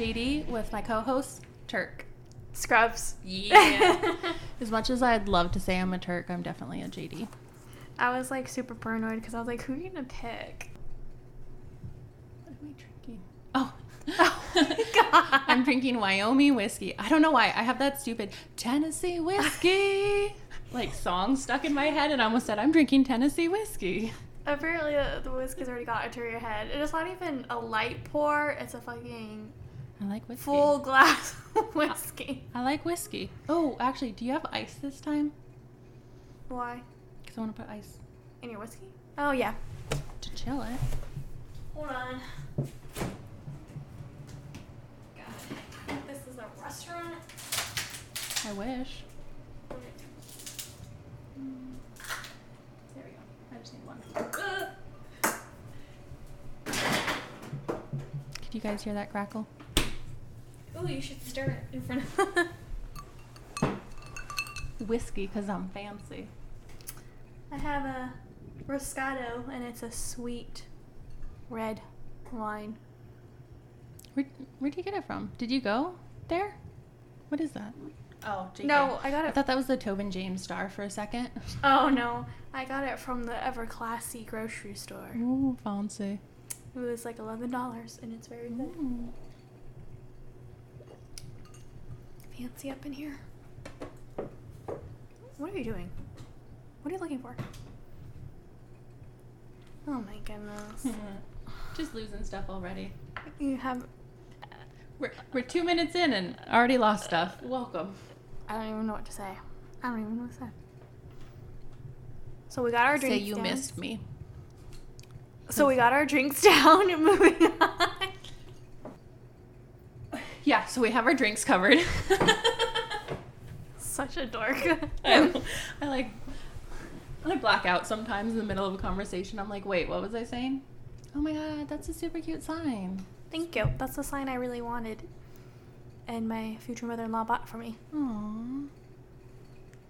JD, with my co host, Turk. Scrubs. Yeah. as much as I'd love to say I'm a Turk, I'm definitely a JD. I was like super paranoid because I was like, who are you gonna pick? What am I drinking? Oh. Oh, oh my God. I'm drinking Wyoming whiskey. I don't know why. I have that stupid Tennessee whiskey like song stuck in my head, and I almost said I'm drinking Tennessee whiskey. Apparently, the, the whiskey's already got into your head. It is not even a light pour. It's a fucking I like whiskey. full glass whiskey. I like whiskey. Oh, actually, do you have ice this time? Why? Because I want to put ice In your whiskey? Oh yeah. to chill it. Hold on. God. This is a restaurant. I wish. There we go. I just need one. Could you guys hear that crackle? Ooh, you should stir it in front of. Whiskey, because I'm fancy. I have a Roscato, and it's a sweet red wine. Where, where'd you get it from? Did you go there? What is that? Oh, JK. No, I got it. I thought that was the Tobin James star for a second. oh no, I got it from the ever classy grocery store. Ooh, fancy. It was like eleven dollars, and it's very good. Ooh. Fancy up in here. What are you doing? What are you looking for? Oh my goodness. Just losing stuff already. you have. We're, we're two minutes in and already lost stuff. Welcome. I don't even know what to say. I don't even know what to say. So we got our drinks. Say drinks. you down. missed me. So we got our drinks down and moving on. So we have our drinks covered. Such a dork. I, I like I black out sometimes in the middle of a conversation. I'm like, wait, what was I saying? Oh my god, that's a super cute sign. Thank you. That's the sign I really wanted. And my future mother in law bought for me. Aww.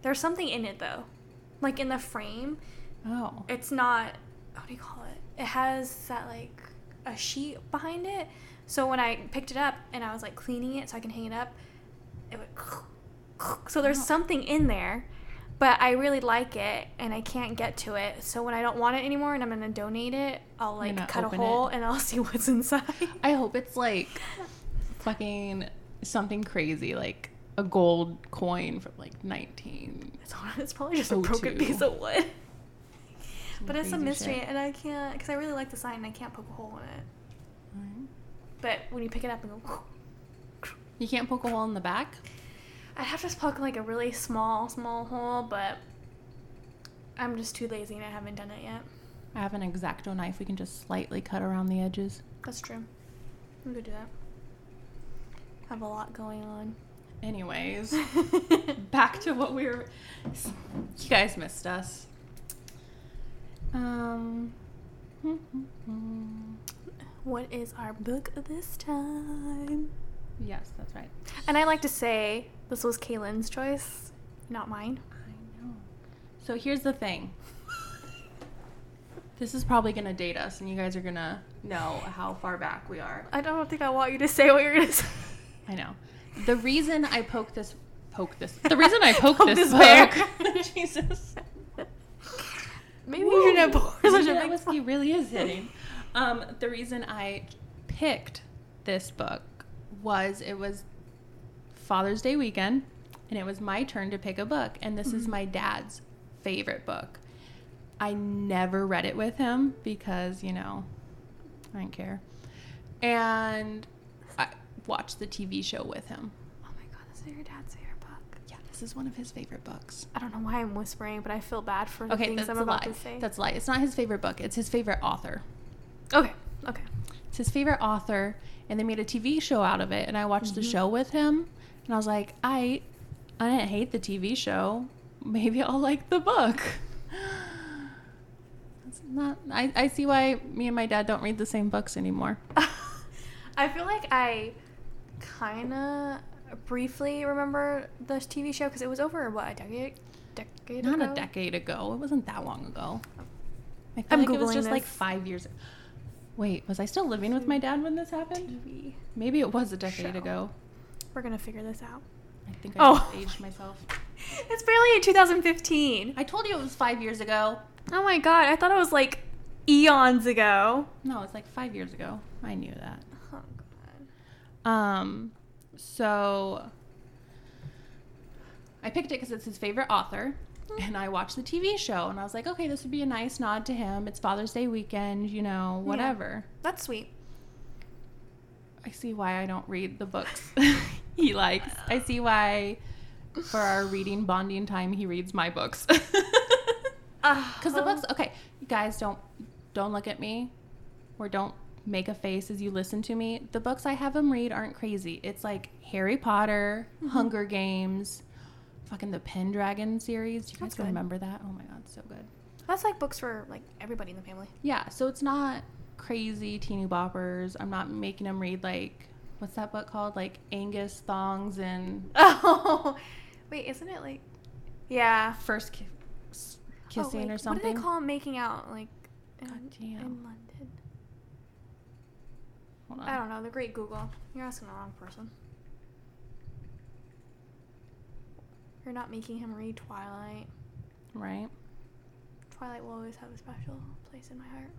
There's something in it though. Like in the frame, Oh. it's not what do you call it? It has that like a sheet behind it. So when I picked it up and I was like cleaning it so I can hang it up, it would so there's Oh. something in there. But I really like it and I can't get to it. So when I don't want it anymore and I'm gonna donate it, I'll like cut a hole it. and I'll see what's inside. I hope it's like fucking something crazy, like a gold coin from like 19. It's, it's probably just a Oh, broken piece of wood. some But it's a mystery, shit. and I can't because I really like the sign, and I can't poke a hole in it. But when you pick it up and go, You can't poke a hole in the back? I'd have to poke like a really small, small hole, but I'm just too lazy and I haven't done it yet. I have an exacto knife. We can just slightly cut around the edges. That's true. I'm gonna do that. Have a lot going on. Anyways, back to what we were. You guys missed us. Um. Hmm, hmm, hmm. What is our book this time? Yes, that's right. And I like to say this was Kaylin's choice, not mine. I know. So here's the thing. This is probably gonna date us, and you guys are gonna know how far back we are. I don't think I want you to say what you're gonna say. I know. The reason I poke this, poke this. The reason I poke, Poke this, this bear. book. Jesus. Maybe you should have poured such a big whiskey really is hitting. Um, the reason I picked this book was it was Father's Day weekend, and it was my turn to pick a book, and this is Mhm. my dad's favorite book. I never read it with him because you know I didn't care, and I watched the TV show with him. Oh my god, this is your dad's favorite book. Yeah, this is one of his favorite books. I don't know why I'm whispering, but I feel bad for the Okay, things I'm about lie. to say. That's a lie. It's not his favorite book. It's his favorite author. Okay. Okay. It's his favorite author, and they made a TV show out of it. And I watched the Mhm. show with him, and I was like, I, I didn't hate the TV show. Maybe I'll like the book. That's not. I, I see why me and my dad don't read the same books anymore. I feel like I kind of briefly remember this TV show because it was over what a decade, decade Not ago. a decade ago. It wasn't that long ago. I feel I'm like it was Googling just like five years. Wait, was I still living with my dad when this happened? TV. Maybe it was a decade Show. ago. We're gonna figure this out. I think I Oh. aged myself. It's barely in 2015. I told you it was five years ago. Oh my god, I thought it was like eons ago. No, it's like five years ago. I knew that. Oh god. Um, so I picked it because it's his favorite author, and I watched the TV show, and I was like, okay, this would be a nice nod to him. It's Father's Day weekend, you know, whatever. That's sweet. I see why I don't read the books he likes. I see why for our reading bonding time he reads my books. Uh-huh. Because the books, okay, you guys don't don't look at me, or don't make a face as you listen to me. The books I have him read aren't crazy. It's like Harry Potter, mm-hmm. Hunger Games, fucking the Pendragon series. Do you That's guys good. remember that? Oh my god, so good. That's like books for like everybody in the family. Yeah, so it's not crazy teeny boppers. I'm not making them read like what's that book called? Like Angus Thongs and Oh, wait, isn't it like? Yeah. First ki- s- Oh, Kissing or something. What do they call making out like in, God damn. in London? Hold on. I don't know. The Great Google. You're asking the wrong person. You're not making him read Twilight. Right. Twilight will always have a special place in my heart.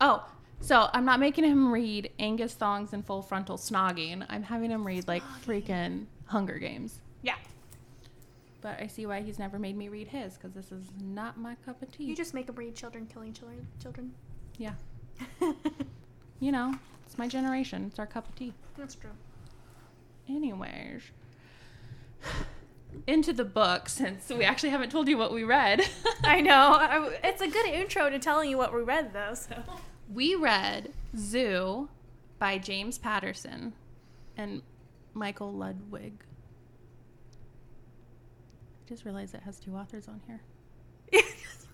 Oh, so I'm not making him read Angus Thongs and Full Frontal Snogging. I'm having him read like freaking Hunger Games. Yeah. But I see why he's never made me read his because this is not my cup of tea. You just make him read children killing children. Children. yeah. You know, it's my generation. It's our cup of tea. That's true. Anyways, into the book since we actually haven't told you what we read. I know. It's a good intro to telling you what we read, though. So. we read Zoo by James Patterson and Michael Ledwidge. I just realized it has two authors on here. You just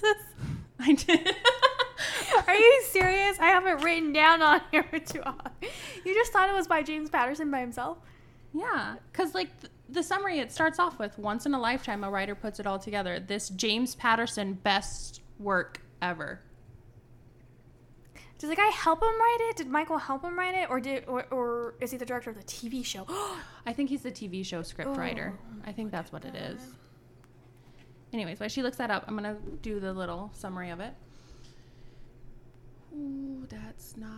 realized this. I did. Are you serious? I have it written down on here for two. You just thought it was by James Patterson by himself? Yeah, because like th- the summary, it starts off with once in a lifetime, a writer puts it all together. This James Patterson best work ever. Did the guy help him write it? Did Michael help him write it, or did, or, or is he the director of the TV show? I think he's the TV show script Oh, writer. I think that's what it is. Anyways, while she looks that up, I'm gonna do the little summary of it. Ooh, that's not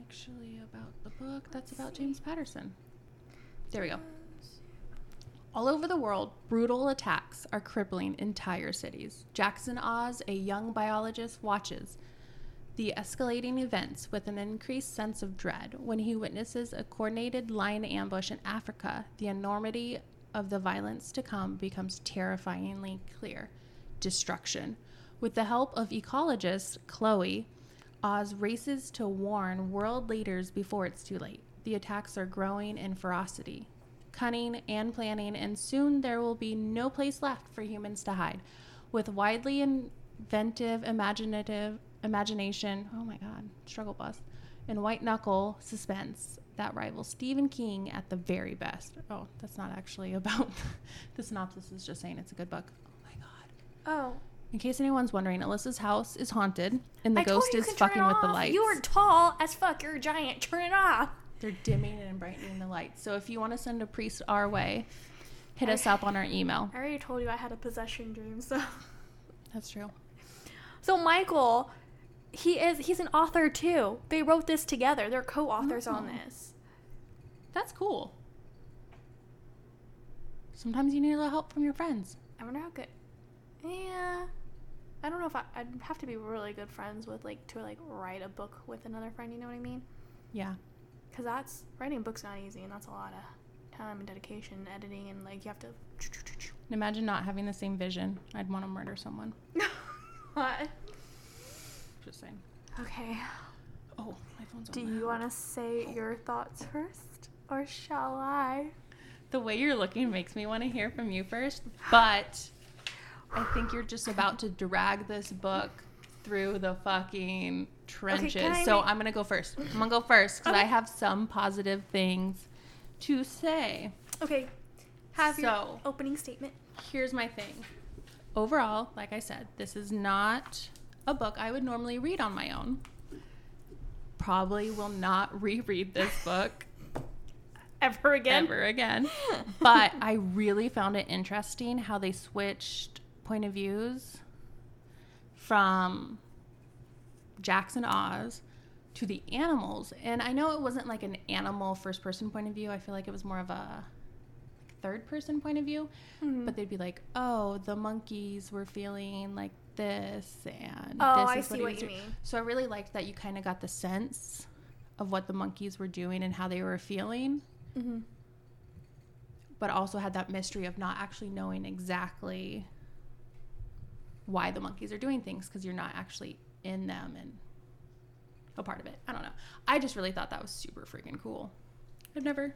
actually about the book. That's about James Patterson. There we go. All over the world, brutal attacks are crippling entire cities. Jackson Oz, a young biologist, watches the escalating events with an increased sense of dread. When he witnesses a coordinated lion ambush in Africa, the enormity of the violence to come becomes terrifyingly clear destruction. With the help of ecologist Chloe, Oz races to warn world leaders before it's too late. The attacks are growing in ferocity, cunning, and planning, and soon there will be no place left for humans to hide. With widely inventive, imaginative imagination, oh my god, struggle bus, and white knuckle suspense that rivals Stephen King at the very best. Oh, that's not actually about the synopsis is just saying it's a good book. Oh my god. Oh, In case anyone's wondering, Alyssa's house is haunted and the I ghost is fucking with the lights. You are tall as fuck. You're a giant. Turn it off. They're dimming and brightening the lights. So if you want to send a priest our way, hit us up on our email. I already told you I had a possession dream. So, That's true. so Michael, he is he's an author too. They wrote this together. They're co-authors on Oh. this. That's cool. Sometimes you need a little help from your friends. I wonder how good. Yeah. I don't know if I, I'd have to be really good friends with like to like write a book with another friend. You know what I mean? Yeah. Because that's writing a book's not easy, and that's a lot of time and dedication, and editing, and like you have to. And imagine not having the same vision. I'd want to murder someone. what? Just saying. Okay. Oh, my phone's. Do you want to say your thoughts first, or shall I? The way you're looking makes me want to hear from you first, but I think you're just about to drag this book through the fucking trenches. I so make- I'm to go first. I'm to go first because I have some positive things to say. Okay. Have your opening statement. Here's my thing. Overall, like I said, this is not a book I would normally read on my own. probably will not reread this book Ever again? ever again. But I really found it interesting how they switched point of views from Jackson Oz to the animals. And I know it wasn't like an animal first person point of view. I feel like it was more of a third person point of view. Mhm. But they'd be like, oh, the monkeys were feeling like this and Oh, this I is see he what was you doing." mean. So I really liked that you kind of got the sense of what the monkeys were doing and how they were feeling Mm-hmm. but also had that mystery of not actually knowing exactly why the monkeys are doing things because you're not actually in them and a part of it. I don't know. I just really thought that was super freaking cool. I've never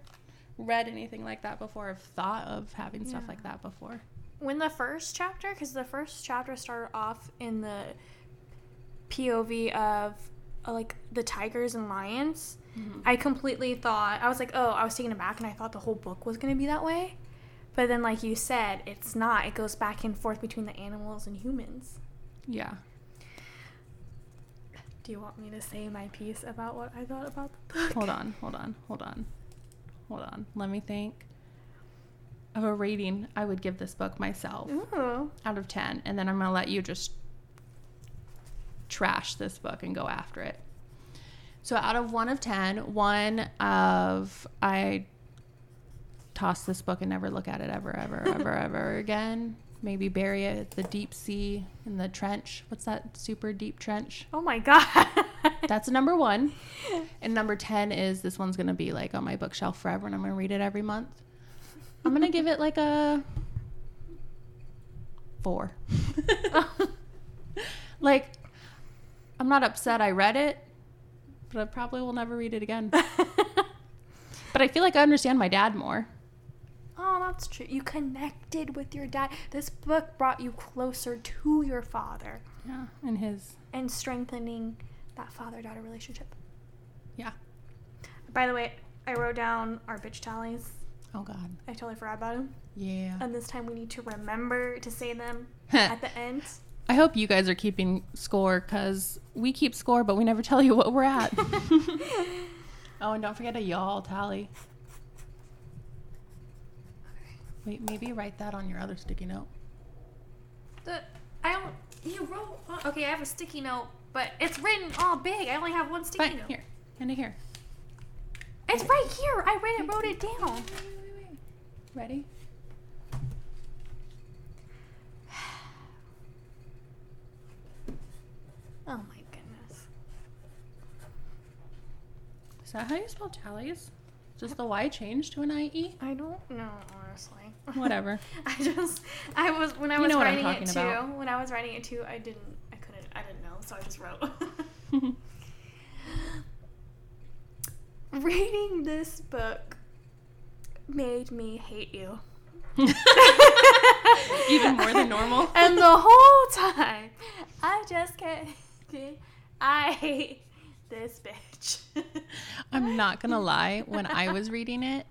read anything like that before. I've thought of having stuff Yeah. like that before. When the first chapter, because the first chapter started off in the POV of uh, like the tigers and lions, I completely thought I was like, oh, I was taken aback, and I thought the whole book was gonna be that way. But then, like you said, it's not. It goes back and forth between the animals and humans. Yeah. Do you want me to say my piece about what I thought about the book? Hold on, hold on, hold on, hold on. Let me think of a rating I would give this book myself. Ooh. out of 10 and then i'm going to let you just trash this book and go after it so out of 1 of 10 one of i toss this book and never look at it ever ever ever ever again. Maybe bury it at the deep sea in the trench. What's that super deep trench? Oh my god. that's number one. And number 10 is this one's going to be like on my bookshelf forever and i'm going to read it every month. I'm going to give it like a four. Like i'm not upset i read it but i probably will never read it again. But i feel like i understand my dad more Oh, that's true. You connected with your dad. This book brought you closer to your father yeah and his and strengthening that father daughter relationship. yeah By the way, I wrote down our bitch tallies. oh god I totally forgot about them. yeah And this time we need to remember to say them at the end. i hope you guys are keeping score because we keep score but we never tell you what we're at Oh, and don't forget a y'all tally. Wait, maybe write that on your other sticky note. The I don't. You wrote. Okay, I have a sticky note, but it's written all big. I only have one sticky Fine, note. here. It here. It's right here. I read it, wrote it down. Wait, wait, wait, wait. Ready? Oh my goodness. Is that how you spell tallies? Does the Y change to an IE? I don't know, honestly. Whatever. I just, I was when I You was know what I'm writing it too. about. When I was writing it too, I didn't, I couldn't, I didn't know, so I just wrote. Reading this book made me hate you. Even more than normal? And the whole time, I just thinking, I hate this bitch. I'm not gonna lie, when I was reading it,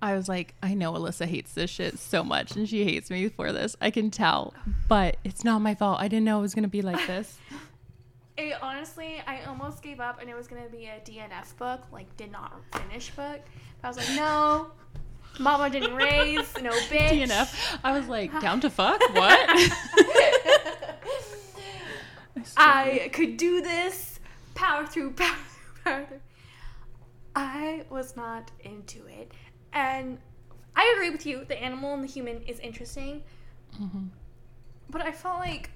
I was like, I know Alyssa hates this shit so much and she hates me for this. I can tell. But it's not my fault. I didn't know it was gonna be like this. It honestly, I almost gave up, and it was gonna be a DNF book, like did not finish book. But I was like, no, Mama didn't raise, no bitch. DNF. I was like, down to fuck? What? I could do this. Power through, power through, power through. I was not into it, and I agree with you. The animal and the human is interesting, Mhm. but I felt like,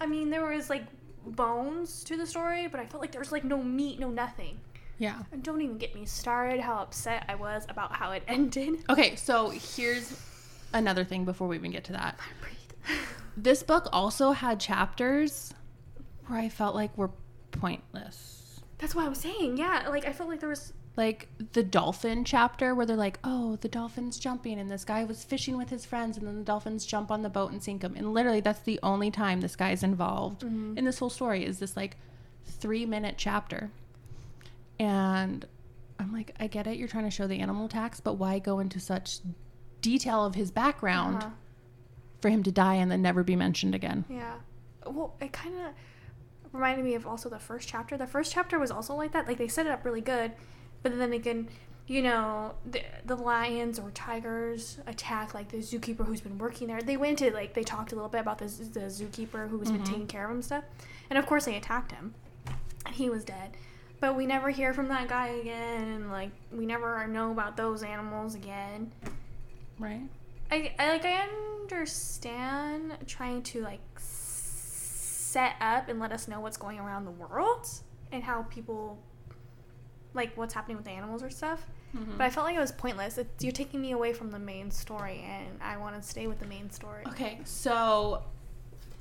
I mean, there was like bones to the story, but I felt like there was like no meat, no nothing. Yeah. And don't even get me started how upset I was about how it ended. Okay, so here's another thing before we even get to that. Breathe. This book also had chapters where I felt like were pointless. That's what I was saying. Yeah, like I felt like there was. Like the dolphin chapter where they're like, oh, the dolphin's jumping, and this guy was fishing with his friends, and then the dolphins jump on the boat and sink him. And literally, that's the only time this guy's involved in this whole story is this like three minute chapter. And I'm like, I get it, you're trying to show the animal tax, but why go into such detail of his background Uh-huh. for him to die and then never be mentioned again? Yeah. Well, it kind of. Reminded me of also the first chapter. The first chapter was also like that. Like they set it up really good, but then again, you know, the, the lions or tigers attack like the zookeeper who's been working there. They went to like they talked a little bit about the the zookeeper who was been Mhm. taking care of him stuff, and of course they attacked him, and he was dead. But we never hear from that guy again, and like we never know about those animals again. Right. I, I like I understand trying to like set up and let us know what's going around the world and how people like what's happening with the animals or stuff. Mhm. But I felt like it was pointless. It, you're taking me away from the main story, and I want to stay with the main story. Okay, so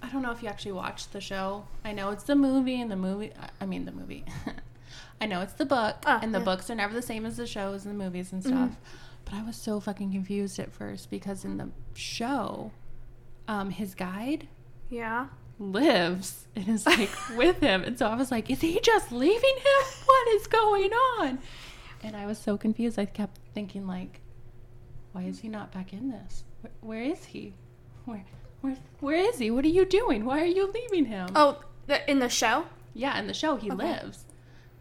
I don't know if you actually watched the show. I know it's the movie, and the movie. I- mean, the movie. I know it's the book, Ah, and the yeah. books are never the same as the shows and the movies and stuff. But I was so fucking confused at first because in the show, um, his guide Yeah. Lives and is like with him, and so I was like, is he just leaving him? What is going on? And I was so confused. I kept thinking like, why is he not back in this? Where, where is he? Where, where, where is he? What are you doing? Why are you leaving him? Oh, the, in the show. yeah, in the show he Okay. lives.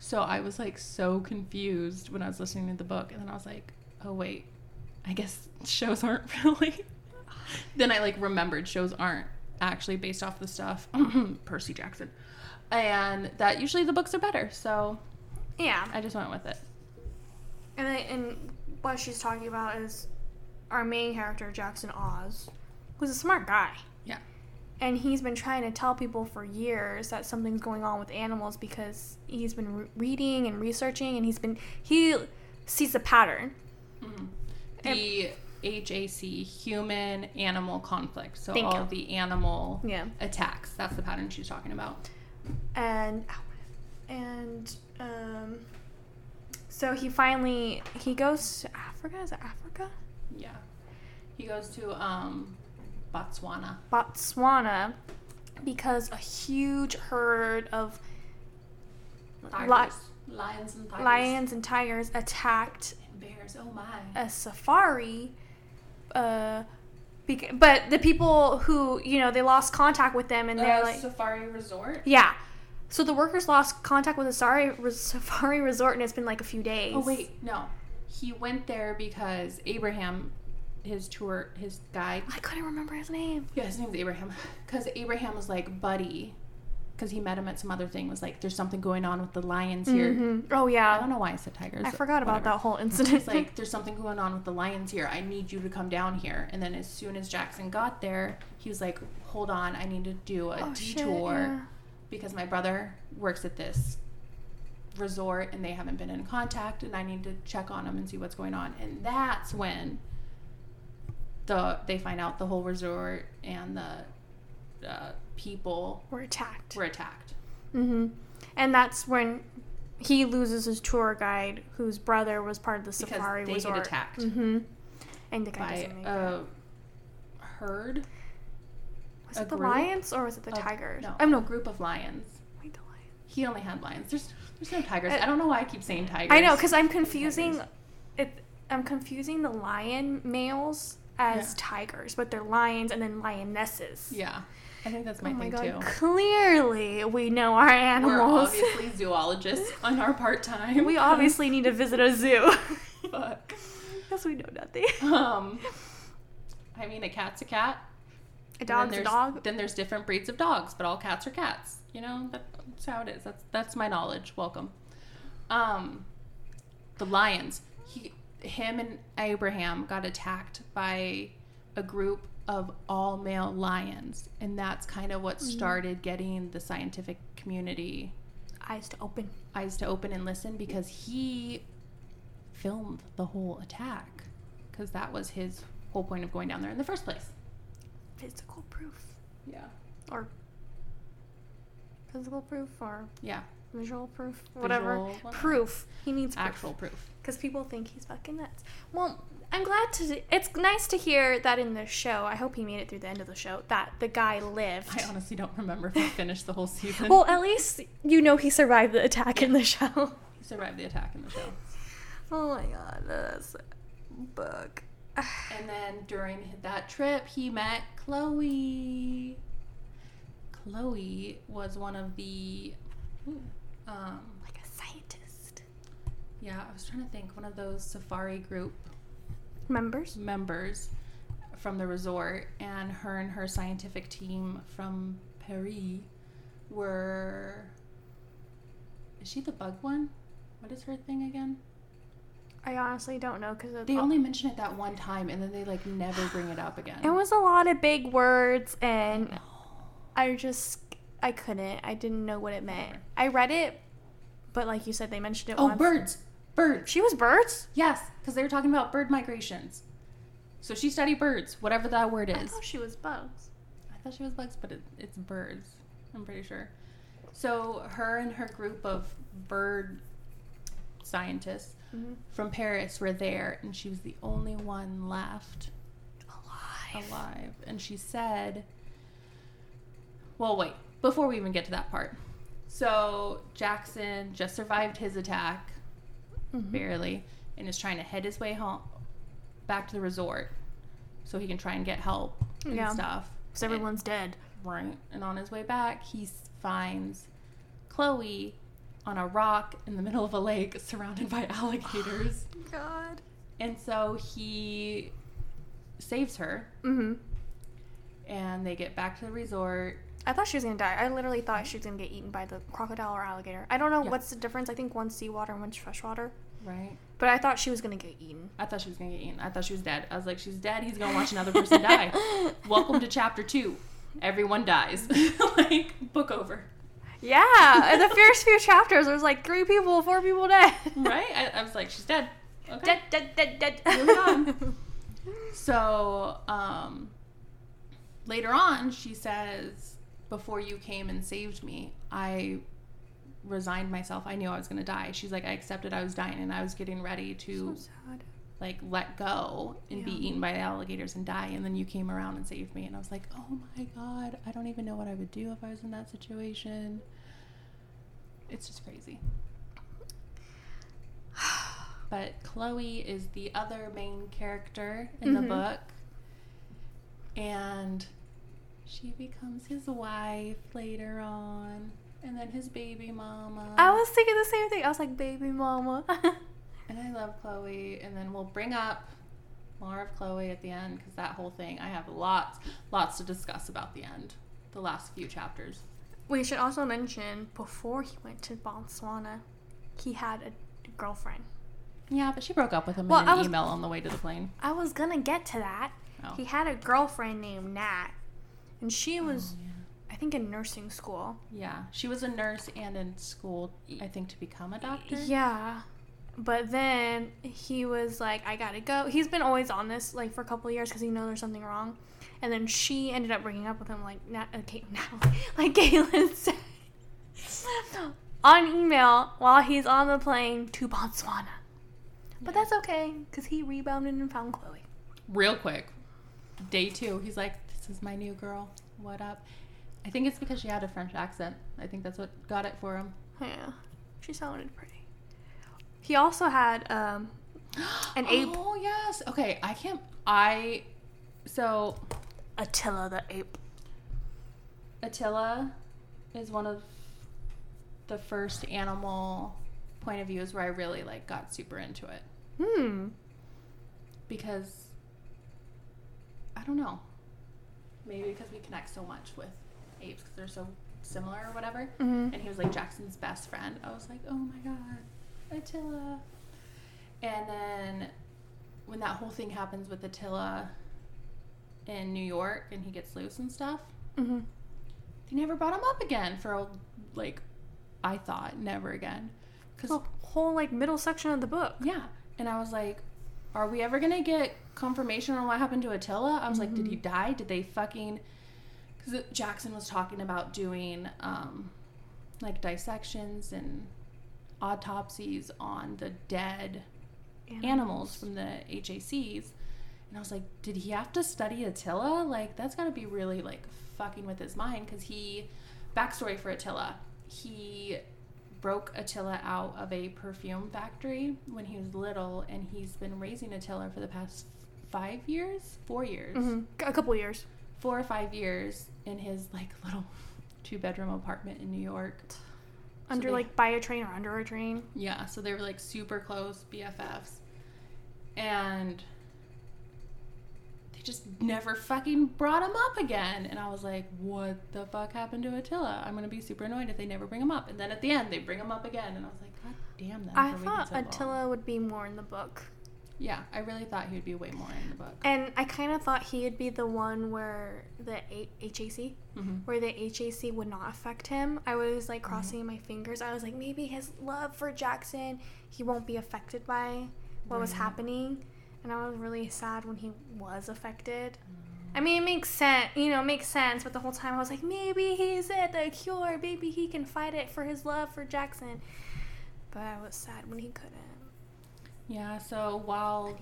So I was like so confused when I was listening to the book, and then I was like, oh wait, I guess shows aren't really. then I like remembered shows aren't actually based off the stuff Percy Jackson, and that usually the books are better. So Yeah. I just went with it. And then, and what she's talking about is our main character Jackson Oz, who's a smart guy. Yeah. and he's been trying to tell people for years that something's going on with animals because he's been re- reading and researching and he's been he sees a pattern mm-hmm. The HAC, human animal conflict. So Thank all you. the animal yeah attacks. That's the pattern she's talking about. and and um so he finally he goes to africa is it africa Yeah. He goes to um Botswana. botswana because a huge herd of li- lions and tigers. lions and tigers attacked and bears. Oh my. a safari uh bec- but the people who you know they lost contact with them and they're Uh, like safari resort. yeah so the workers lost contact with the safari, safari resort and it's been like a few days Oh wait, no. He went there because Abraham, his tour, his guide. i couldn't remember his name Yeah, his name's Abraham. Because Abraham was like, buddy, because he met him at some other thing. Was like, there's something going on with the lions here. Mhm. oh I don't know why I said tigers. i forgot about whatever. that whole incident It's like there's something going on with the lions here. I need you to come down here. And then as soon as Jackson got there, he was like, "Hold on, I need to do a Oh, shit, detour yeah. because my brother works at this resort and they haven't been in contact, and I need to check on them and see what's going on." And that's when the they find out the whole resort and the uh, people we're attacked were attacked. hmm and that's when he loses his tour guide whose brother was part of the Because safari they get resort attacked hmm and the guy by doesn't make it. a herd. was a it the lions or was it the of- tigers No, i'm no group of lions. wait, the lions He only had lions. There's there's no tigers. Uh, I don't know why I keep saying tigers. I know, because I'm confusing it. I'm confusing the lion males as Yeah. tigers, but they're lions and then lionesses. Yeah, I think that's my oh my thing god! too. Clearly, we know our animals. We're obviously zoologists on our part time. we obviously need to visit a zoo. Fuck. Because we know nothing. Um, I mean, a cat's a cat. A dog's a dog. Then there's different breeds of dogs, but all cats are cats. You know, that's how it is. That's that's my knowledge. Welcome. Um, the lions. He, him, and Abraham got attacked by a group of all male lions, and that's kind of what mm-hmm. started getting the scientific community Eyes to open. eyes to open and listen because he filmed the whole attack because that was his whole point of going down there in the first place. Physical proof. Yeah. Or physical proof or Yeah. visual proof. Whatever. Visual, whatever. Proof. He needs proof. Actual proof. because people think he's fucking nuts. Well, I'm glad to. It's nice to hear that in the show. I hope he made it through the end of the show. That the guy lived. I honestly don't remember if he finished the whole season. well, at least you know he survived the attack in the show. he survived the attack in the show. Oh my god, that's book. And then during that trip, he met Chloe. Chloe was one of the. Um, Like a scientist. yeah, I was trying to think. One of those safari group Members? members from the resort, and her and her scientific team from Paris were. Is she the bug one? What is her thing again? I honestly don't know because They only mention it that one time, and then they like never bring it up again. It was a lot of big words, and I just I couldn't. I didn't know what it meant. I read it, but like you said, they mentioned it Oh, once. birds! Birds! She was birds. Yes, because they were talking about bird migrations. So she studied birds, whatever that word I is. thought she was bugs. I thought she was bugs, but it, it's birds. I'm pretty sure. So her and her group of bird scientists Mhm. from Paris were there, and she was the only one left Alive. alive. And she said, "Well, wait. Before we even get to that part, so Jackson just survived his attack, Mhm. barely, and is trying to head his way home, back to the resort, so he can try and get help and Yeah. stuff. Because everyone's dead. Right. And on his way back, he finds Chloe on a rock in the middle of a lake surrounded by alligators. God. and so he saves her, Mm-hmm. and they get back to the resort. I thought she was gonna die. I literally thought she was gonna get eaten by the crocodile or alligator. I don't know Yeah. what's the difference. I think one's seawater and one's freshwater. Right. But I thought she was gonna get eaten. I thought she was gonna get eaten. I thought she was dead. I was like, she's dead. He's gonna watch another person die. Welcome to chapter two. Everyone dies. like book over. Yeah, in the first few chapters, there was like three people, four people dead. Right. I, I was like, she's dead. Okay. Dead, dead, dead, dead. Moving on. So, um, later on, she says, Before you came and saved me, I resigned myself. I knew I was going to die. She's like, I accepted I was dying and I was getting ready to, So like, let go and be eaten by the alligators and die. And then you came around and saved me. And I was like, Oh my God, I don't even know what I would do if I was in that situation. It's just crazy. But Chloe is the other main character in Mhm. the book. And she becomes his wife later on. And then his baby mama. I was thinking the same thing. I was like, baby mama. And I love Chloe. And then we'll bring up more of Chloe at the end because that whole thing, I have lots, lots to discuss about the end. The last few chapters. we should also mention before he went to Botswana, he had a girlfriend. Yeah, but she broke up with him Well, in an was- email on the way to the plane. I was gonna get to that. Oh. He had a girlfriend named Nat, and she was, Oh, yeah. I think, in nursing school. Yeah, she was a nurse and in school, I think, to become a doctor. Yeah. But then he was like, I gotta go. He's been always on this like for a couple of years because he knows there's something wrong. And then she ended up breaking up with him, like Kate, Nat, like Caitlin said, on email while he's on the plane to Botswana. But that's okay because he rebounded and found Chloe. Real quick, day two, he's like, "This is my new girl. What up?" I think it's because she had a French accent. I think that's what got it for him. Yeah, she sounded pretty. He also had um, An ape. Oh yes. Okay, I can't. I. So Attila the ape. Attila is one of the first animal point of views where I really like got super into it Hmm. because I don't know. Maybe because we connect so much with apes because they're so similar or whatever. hmm And he was like Jackson's best friend. I was like, oh my god, Attila. And then when that whole thing happens with Attila in New York and he gets loose and stuff, hmm they never brought him up again for a, like, I thought never again. Cause The whole like middle section of the book. yeah, and I was like, are we ever gonna get confirmation on what happened to Attila? I was like, did he die? Did they fucking? Because Jackson was talking about doing um, like dissections and autopsies on the dead animals from the HACs. And I was like, did he have to study Attila? Like, that's got to be really, like, fucking with his mind. Because he, backstory for Attila, he broke Attila out of a perfume factory when he was little. And he's been raising Attila for the past five years? Four years. hmm A couple years. Four or five years in his, like, little two bedroom apartment in New York. Under they- like by a train or under a train. Yeah, so they were like super close BFFs. And they just never fucking brought him up again. And I was like, what the fuck happened to Attila? I'm going to be super annoyed if they never bring him up. And then at the end, they bring him up again. And I was like, god damn them. I thought so long." Attila would be more in the book. Yeah, I really thought he would be way more in the book. And I kind of thought he would be the one where the A- HAC, hmm where the HAC would not affect him. I was like crossing my fingers. I was like, maybe his love for Jackson, he won't be affected by what was happening. And I was really sad when he was affected. I mean, it makes sense, you know, it makes sense. But the whole time I was like, maybe he's it, the cure. Maybe he can fight it for his love for Jackson. But I was sad when he couldn't. Yeah, so while.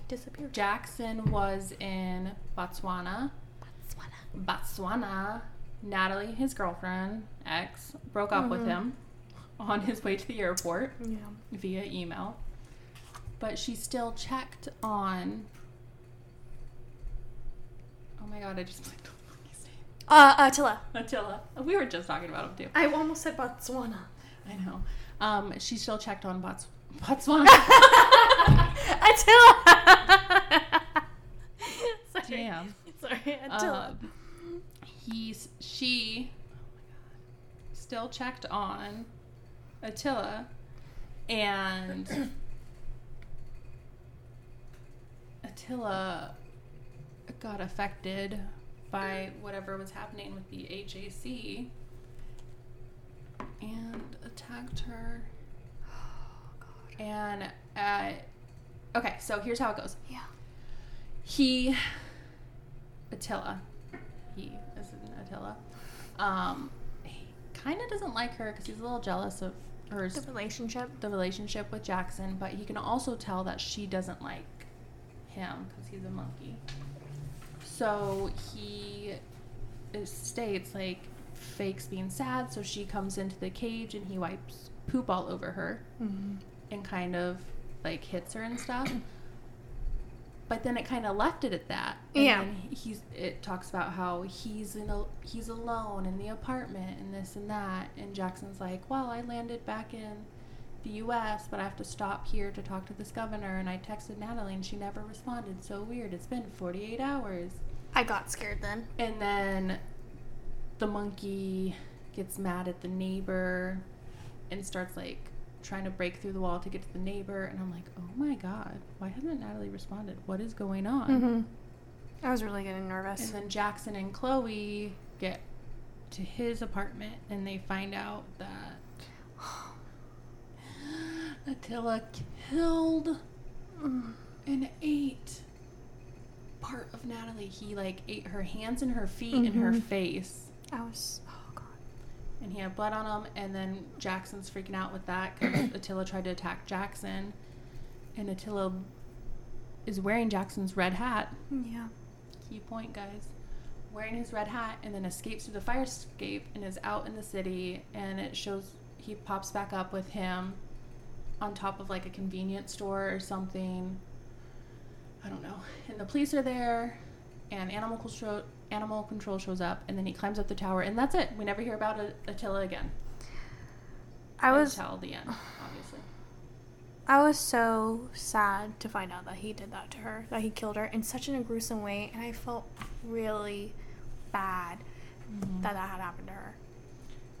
Jackson was in Botswana, Botswana, Botswana, Natalie, his girlfriend, ex, broke up with Mhm. him on his way to the airport Yeah. via email. But she still checked on. Oh my god, I just blanked on his name. Uh, Attila. Attila. We were just talking about him too. I almost said Botswana. I know. Um, she still checked on Bots- Botswana. Attila. Sorry. Damn. Sorry, Attila. Um, he's she Oh my god still checked on Attila and Attila got affected by whatever was happening with the HAC and attacked her. Oh, And uh, okay, so here's how it goes yeah. he attila he is an attila um he kind of doesn't like her because he's a little jealous of her The relationship. the relationship with jackson but he can also tell that she doesn't like him because he's a monkey so he states like fakes being sad so she comes into the cage and he wipes poop all over her Mm-hmm. and kind of like hits her and stuff. But then it kind of left it at that. And Yeah. he's it talks about how he's in a he's alone in the apartment and this and that. And Jackson's like, well, I landed back in the U.S., but I have to stop here to talk to this governor. And I texted Natalie, and she never responded. So weird. It's been 48 hours. I got scared then. And then the monkey gets mad at the neighbor and starts like trying to break through the wall to get to the neighbor. And I'm like, oh my God, why hasn't Natalie responded? What is going on? Mm-hmm. I was really getting nervous. And then Jackson and Chloe get to his apartment and they find out that Attila killed and ate part of Natalie. He like ate her hands and her feet and her Mhm. face. I was. And he had blood on him. And then Jackson's freaking out with that because Attila tried to attack Jackson. And Attila is wearing Jackson's red hat. Yeah. Key point, guys. Wearing his red hat and then escapes through the fire escape and is out in the city. And it shows he pops back up with him on top of like a convenience store or something. I don't know. And the police are there, and animal control animal control shows up, and then he climbs up the tower, and that's it. We never hear about Attila again. I was. until the end, obviously. I was so sad to find out that he did that to her, that he killed her in such a gruesome way, and I felt really bad mm-hmm. that that had happened to her.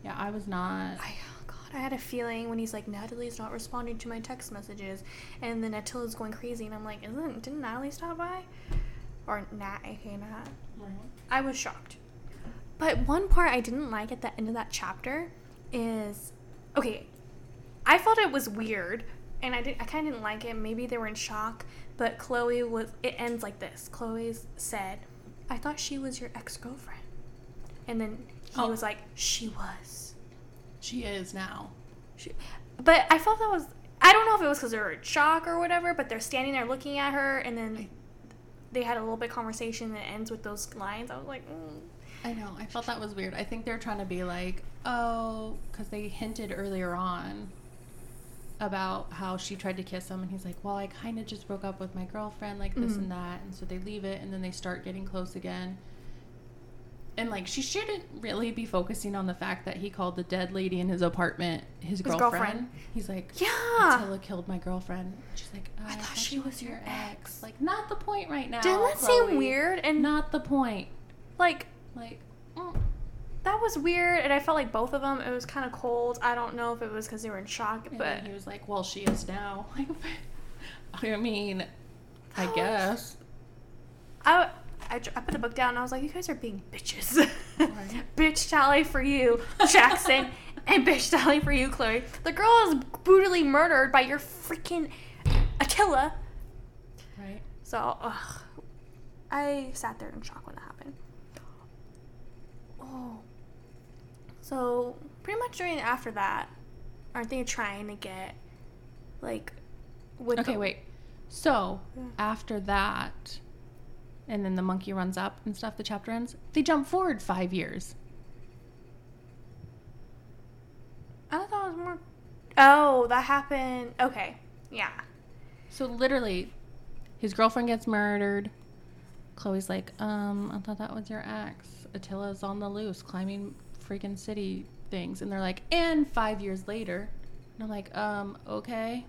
Yeah, I was not. I, oh God, I had a feeling when he's like, Natalie's not responding to my text messages, and then Attila's going crazy, and I'm like, isn't didn't Natalie stop by? Or Nat, aka Nat. I was shocked. But one part I didn't like at the end of that chapter is okay. I felt it was weird, and I did. I kind of didn't like it. Maybe they were in shock. But Chloe was. It ends like this. Chloe said, "I thought she was your ex girlfriend," and then he Oh. was like, "She was." She is now. She, but I felt that was. I don't know if it was because they were in shock or whatever. But they're standing there looking at her, and then they had a little bit of conversation that ends with those lines. I was like, mm. I know. I felt that was weird. I think they're trying to be like, oh, because they hinted earlier on about how she tried to kiss him, and he's like, well, I kind of just broke up with my girlfriend, like this Mhm. and that, and so they leave it, and then they start getting close again. And like she shouldn't really be focusing on the fact that he called the dead lady in his apartment his, girlfriend. girlfriend. He's like, Yeah. Attila killed my girlfriend. She's like, I, thought she was your ex. Like, not the point right now. Didn't that Chloe. seem weird? And Not the point. like Like, mm. that was weird, and I felt like both of them. It was kind of cold. I don't know if it was because they were in shock, And but he was like, well, she is now. Like, I mean, I guess. I, I, I put the book down and I was like, you guys are being bitches. Right. bitch tally for you, Jackson, and bitch tally for you, Chloe. The girl is brutally murdered by your freaking Attila. Right. So, ugh, I sat there in shock when that happened. Oh. So, pretty much during after that, aren't they trying to get, like, with Okay, the- wait. So Yeah. after that, and then the monkey runs up and stuff, the chapter ends, they jump forward five years. I thought it was more. Oh, that happened. Okay. Yeah. So literally, his girlfriend gets murdered. Chloe's like, um, I thought that was your ex. Attila's on the loose, climbing freaking city things. And they're like, and five years later. And I'm like, um, okay.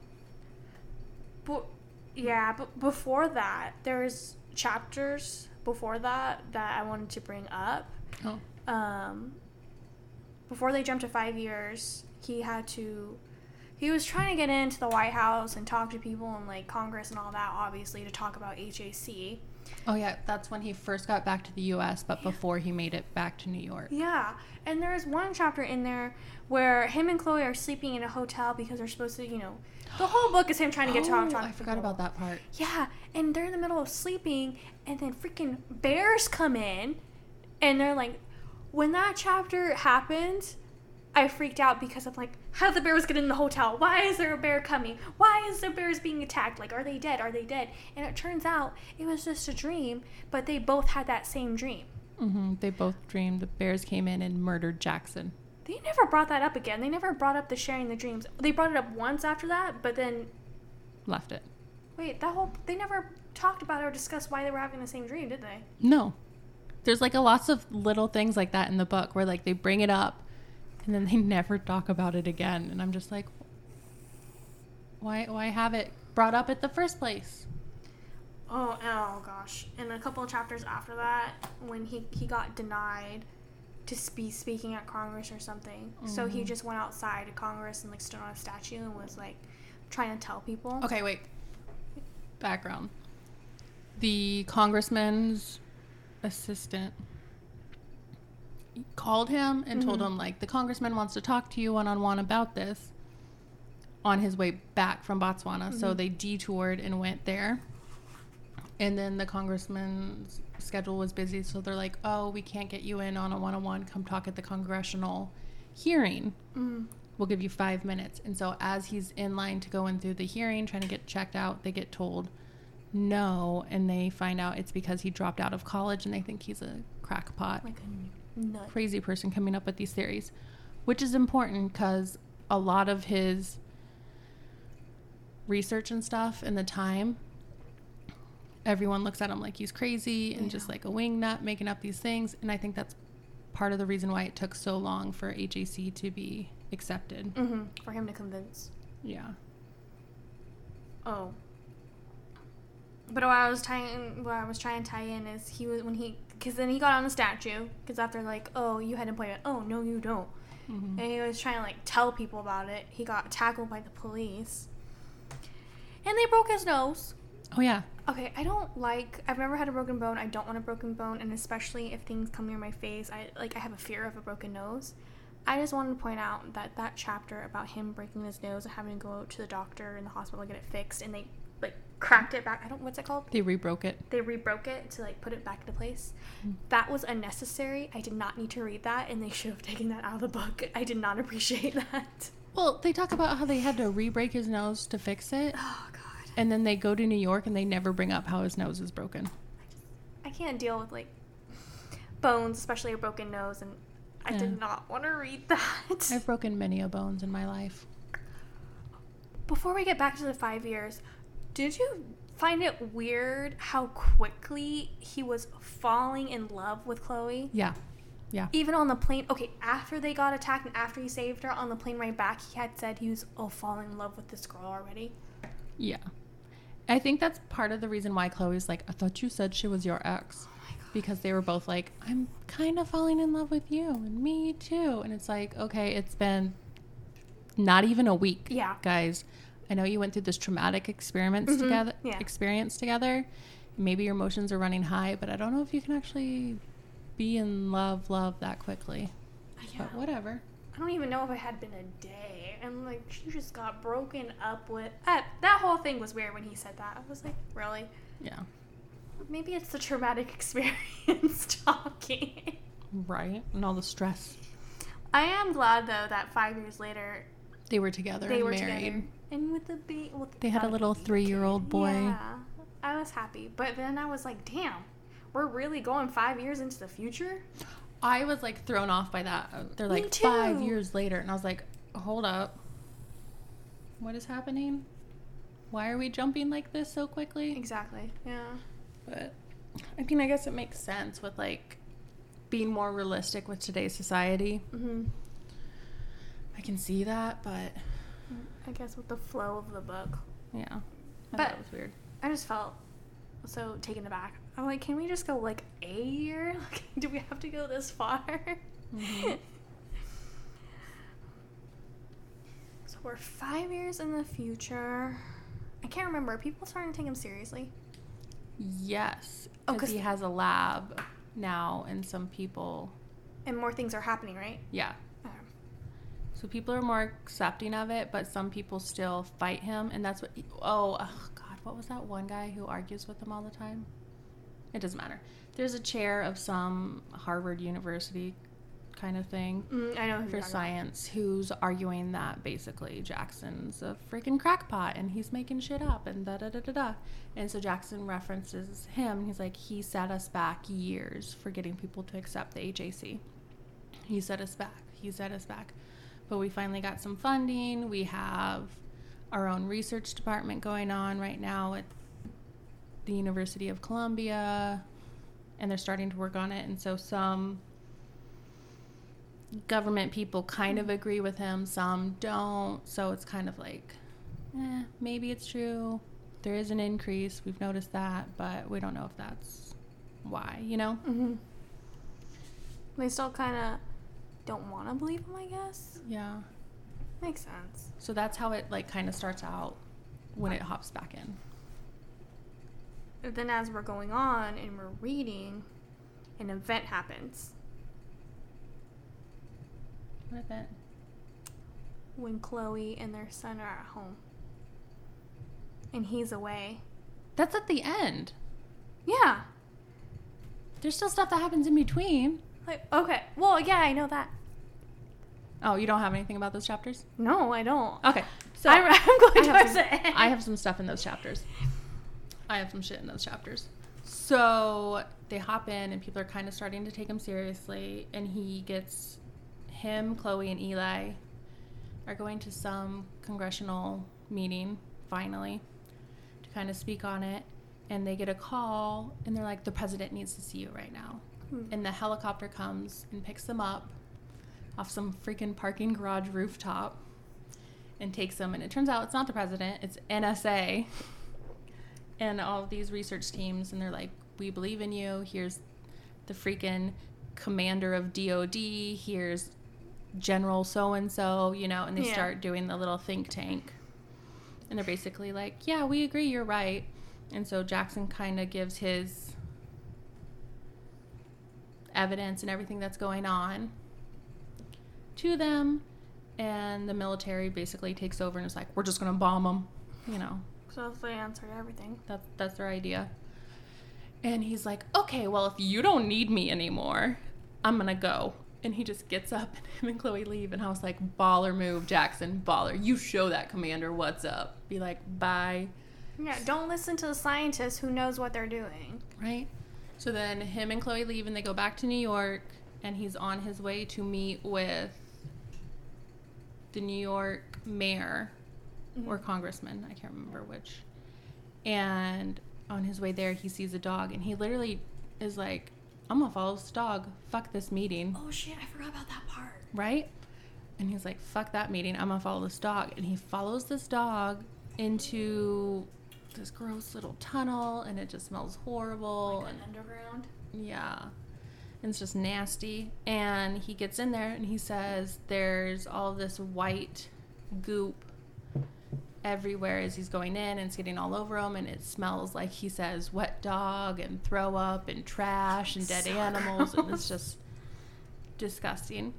But yeah, but before that, there's chapters before that that I wanted to bring up. Oh. Um, before they jumped to five years, he had to. He was trying to get into the White House and talk to people and like Congress and all that, obviously, to talk about HAC. Oh, yeah, that's when he first got back to the U.S., but before he made it back to New York. Yeah, and there's one chapter in there where him and Chloe are sleeping in a hotel because they're supposed to, you know, the whole book is him trying to get to Oh, talk. I forgot about that part. Yeah, and they're in the middle of sleeping, and then freaking bears come in, and they're like, when that chapter happened, I freaked out because I'm like, how did the bears get in the hotel? Why is there a bear coming? Why is the bears being attacked? Like, are they dead? Are they dead? And it turns out it was just a dream, but they both had that same dream. Mm-hmm. They both dreamed the bears came in and murdered Jackson. They never brought that up again. They never brought up the sharing the dreams. They brought it up once after that, but then Left it. wait, that whole they never talked about or discussed why they were having the same dream, did they? No. There's like a lots of little things like that in the book where like they bring it up and then they never talk about it again. And I'm just like, why, why have it brought up at the first place? Oh, oh gosh. And a couple of chapters after that, when he, he got denied to be speaking at Congress or something. So he Mhm. just went outside of Congress and like stood on a statue and was like trying to tell people. Okay, wait. Background. The congressman's assistant called him and told Mhm. him like the congressman wants to talk to you one on one about this on his way back from Botswana. So Mhm. they detoured and went there. And then the congressman's schedule was busy, so they're like, "Oh, we can't get you in on a one-on-one. Come talk at the congressional hearing." Mm. we'll give you five minutes. And so as he's in line to go in through the hearing, trying to get checked out, they get told no, and they find out it's because he dropped out of college and they think he's a crackpot, Like a nut. crazy person coming up with these theories, which is important because a lot of his research and stuff in the time. Everyone looks at him like he's crazy and just like a wingnut making up these things. And I think that's part of the reason why it took so long for HAC to be accepted. hmm For him to convince. Yeah. Oh. But what I was trying, what I was trying to tie in is he was when he, because then he got on the statue. Because after like, oh, you had an appointment. Oh no, you don't. Mhm. And he was trying to like tell people about it. He got tackled by the police. And they broke his nose. Oh yeah. Okay, I don't like. I've never had a broken bone. I don't want a broken bone, and especially if things come near my face, I like. I have a fear of a broken nose. I just wanted to point out that that chapter about him breaking his nose and having to go to the doctor in the hospital to get it fixed, and they cracked it back. I don't. What's it called? They rebroke it. They rebroke it to like put it back into place. Mm. That was unnecessary. I did not need to read that, and they should have taken that out of the book. I did not appreciate that. Well, they talk about how they had to re-break his nose to fix it, Oh God. and then they go to New York and they never bring up how his nose is broken. I can't deal with like bones, especially a broken nose, and I Yeah. did not want to read that. I've broken many a bones in my life. Before we get back to the five years, did you find it weird how quickly he was falling in love with Chloe? Yeah. Yeah. Even on the plane, okay, after they got attacked and after he saved her on the plane right back, he had said he was oh falling in love with this girl already. Yeah. I think that's part of the reason why Chloe's like, I thought you said she was your ex. Oh. Because they were both like, I'm kind of falling in love with you and me too. And it's like, okay, it's been not even a week. Yeah. Guys, I know you went through this traumatic experiments Mhm, together yeah. experience together. Maybe your emotions are running high, but I don't know if you can actually be in love, love that quickly. Yeah. But whatever. I don't even know if it had been a day. And like she just got broken up with. Uh, that whole thing was weird when he said that. I was like, really? Yeah. Maybe it's the traumatic experience talking. Right. And all the stress. I am glad though that five years later They were together they and were married. together and with the baby. With They had a little three-year-old boy. Yeah, I was happy, but then I was like, damn, we're really going five years into the future. I was like thrown off by that. Uh, They're Me like five years later, and I was like, hold up. What is happening? Why are we jumping like this so quickly? Exactly. Yeah. But I mean, I guess it makes sense with like being more realistic with today's society. hmm I can see that, but I guess with the flow of the book, yeah. I But- thought it was weird. I just felt so taken aback. I'm like, can we just go like a year? Like, do we have to go this far? Mhm. so we're five years in the future. I can't remember. Are people starting to take him seriously? Yes, Oh, because 'cause- he has a lab now, and some people, And more things are happening, right? yeah. So people are more accepting of it, but some people still fight him, and that's what. Oh, oh God, what was that one guy who argues with him all the time? It doesn't matter. There's a chair of some Harvard University kind of thing mm, I know for science who's arguing that basically Jackson's a freaking crackpot and he's making shit up and da da da da da. And so Jackson references him and he's like, he set us back years for getting people to accept the HAC. He set us back. He set us back. But we finally got some funding. We have our own research department going on right now at the University of Columbia, and they're starting to work on it. And so some government people kind of agree with him, some don't. So it's kind of like, eh, maybe it's true. There is an increase. We've noticed that, but we don't know if that's why, you know? Mhm. They still kind of don't want to believe him, I guess. Yeah. Makes sense. So that's how it like kind of starts out when it hops back in. But then as we're going on and we're reading, an event happens What event? when Chloe and their son are at home. And he's away. That's at the end. Yeah. There's still stuff that happens in between. Like, okay. Well, yeah, I know that. Oh, you don't have anything about those chapters? No, I don't. Okay. So I'm, I'm going I towards some, the end. I have some stuff in those chapters. I have some shit in those chapters. So they hop in, and people are kind of starting to take him seriously. And he gets him, Chloe, and Eli are going to some congressional meeting finally to kind of speak on it. And they get a call, and they're like, "The president needs to see you right now." Hmm. And the helicopter comes and picks them up off some freaking parking garage rooftop and takes them. And it turns out it's not the president, it's NSA and all these research teams. And they're like, we believe in you. Here's the freaking commander of DOD. Here's General so and so, you know, and they Yeah. start doing the little think tank. And they're basically like, yeah, we agree, you're right. And so Jackson kind of gives his evidence and everything that's going on to them. And the military basically takes over and is like we're just going to bomb them you know. So they answered everything. that's that's their idea. And he's like okay well if you don't need me anymore i'm going to go. And he just gets up and him and chloe leave. And i was like baller move jackson baller. You show that commander what's up. Be like bye. Yeah, don't listen to the scientist who knows what they're doing. right so then him and chloe leave and they go back to new york and he's on his way to meet with the new york mayor or mm-hmm. congressman i can't remember which and on his way there he sees a dog and he literally is like I'm gonna follow this dog. Fuck this meeting, Oh shit! I forgot about that part. right? And he's like, fuck that meeting. I'm gonna follow this dog. And he follows this dog into this gross little tunnel, and it just smells horrible. Like and an underground. Yeah. And it's just nasty. And he gets in there and he says there's all this white goop everywhere as he's going in and it's getting all over him and it smells like he says wet dog and throw up and trash and dead So animals and it's just disgusting.